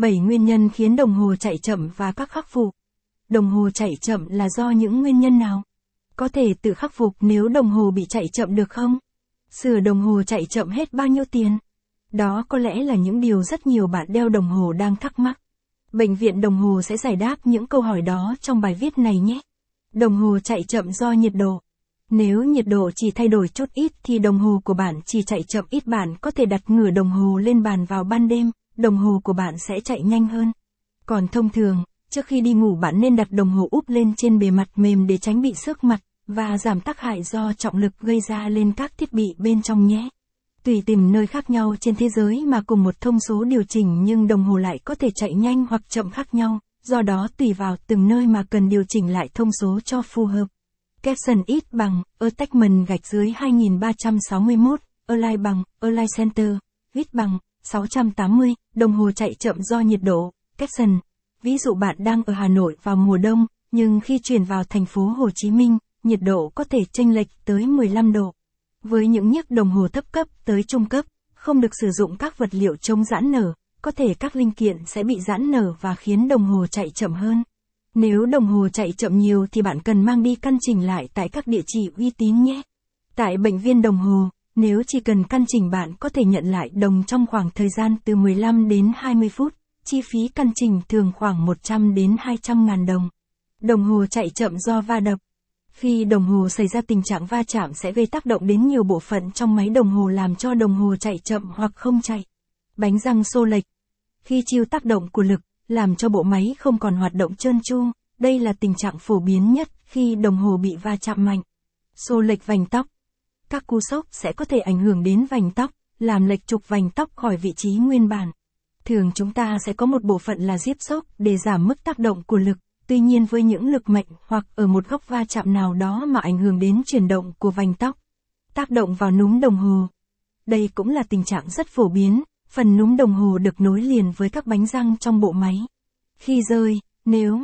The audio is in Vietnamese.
7 nguyên nhân khiến đồng hồ chạy chậm và các khắc phục. Đồng hồ chạy chậm là do những nguyên nhân nào? Có thể tự khắc phục nếu đồng hồ bị chạy chậm được không? Sửa đồng hồ chạy chậm hết bao nhiêu tiền? Đó có lẽ là những điều rất nhiều bạn đeo đồng hồ đang thắc mắc. Bệnh viện đồng hồ sẽ giải đáp những câu hỏi đó trong bài viết này nhé. Đồng hồ chạy chậm do nhiệt độ. Nếu nhiệt độ chỉ thay đổi chút ít thì đồng hồ của bạn chỉ chạy chậm ít bạn có thể đặt ngửa đồng hồ lên bàn vào ban đêm, đồng hồ của bạn sẽ chạy nhanh hơn. Còn thông thường, trước khi đi ngủ bạn nên đặt đồng hồ úp lên trên bề mặt mềm để tránh bị xước mặt và giảm tác hại do trọng lực gây ra lên các thiết bị bên trong nhé. Tùy tìm nơi khác nhau trên thế giới mà cùng một thông số điều chỉnh nhưng đồng hồ lại có thể chạy nhanh hoặc chậm khác nhau, do đó tùy vào từng nơi mà cần điều chỉnh lại thông số cho phù hợp. Capson ít bằng, attachment gạch dưới 2361, align bằng, align center, ít bằng, 680, đồng hồ chạy chậm do nhiệt độ, caption. Ví dụ bạn đang ở Hà Nội vào mùa đông, nhưng khi chuyển vào thành phố Hồ Chí Minh, nhiệt độ có thể chênh lệch tới 15 độ. Với những chiếc đồng hồ thấp cấp tới trung cấp, không được sử dụng các vật liệu chống giãn nở, có thể các linh kiện sẽ bị giãn nở và khiến đồng hồ chạy chậm hơn. Nếu đồng hồ chạy chậm nhiều thì bạn cần mang đi căn chỉnh lại tại các địa chỉ uy tín nhé. Tại bệnh viện đồng hồ, nếu chỉ cần căn chỉnh bạn có thể nhận lại đồng trong khoảng thời gian từ 15 đến 20 phút, chi phí căn chỉnh thường khoảng 100 đến 200 ngàn đồng. Đồng hồ chạy chậm do va đập. Khi đồng hồ xảy ra tình trạng va chạm sẽ gây tác động đến nhiều bộ phận trong máy đồng hồ làm cho đồng hồ chạy chậm hoặc không chạy. Bánh răng xô lệch. Khi chịu tác động của lực, làm cho bộ máy không còn hoạt động trơn tru, đây là tình trạng phổ biến nhất khi đồng hồ bị va chạm mạnh. Xô lệch vành tóc. Các cú sốc sẽ có thể ảnh hưởng đến vành tóc, làm lệch trục vành tóc khỏi vị trí nguyên bản. Thường chúng ta sẽ có một bộ phận là diếp sốc để giảm mức tác động của lực, tuy nhiên với những lực mạnh hoặc ở một góc va chạm nào đó mà ảnh hưởng đến chuyển động của vành tóc. Tác động vào núm đồng hồ. Đây cũng là tình trạng rất phổ biến, phần núm đồng hồ được nối liền với các bánh răng trong bộ máy. Khi rơi, nếu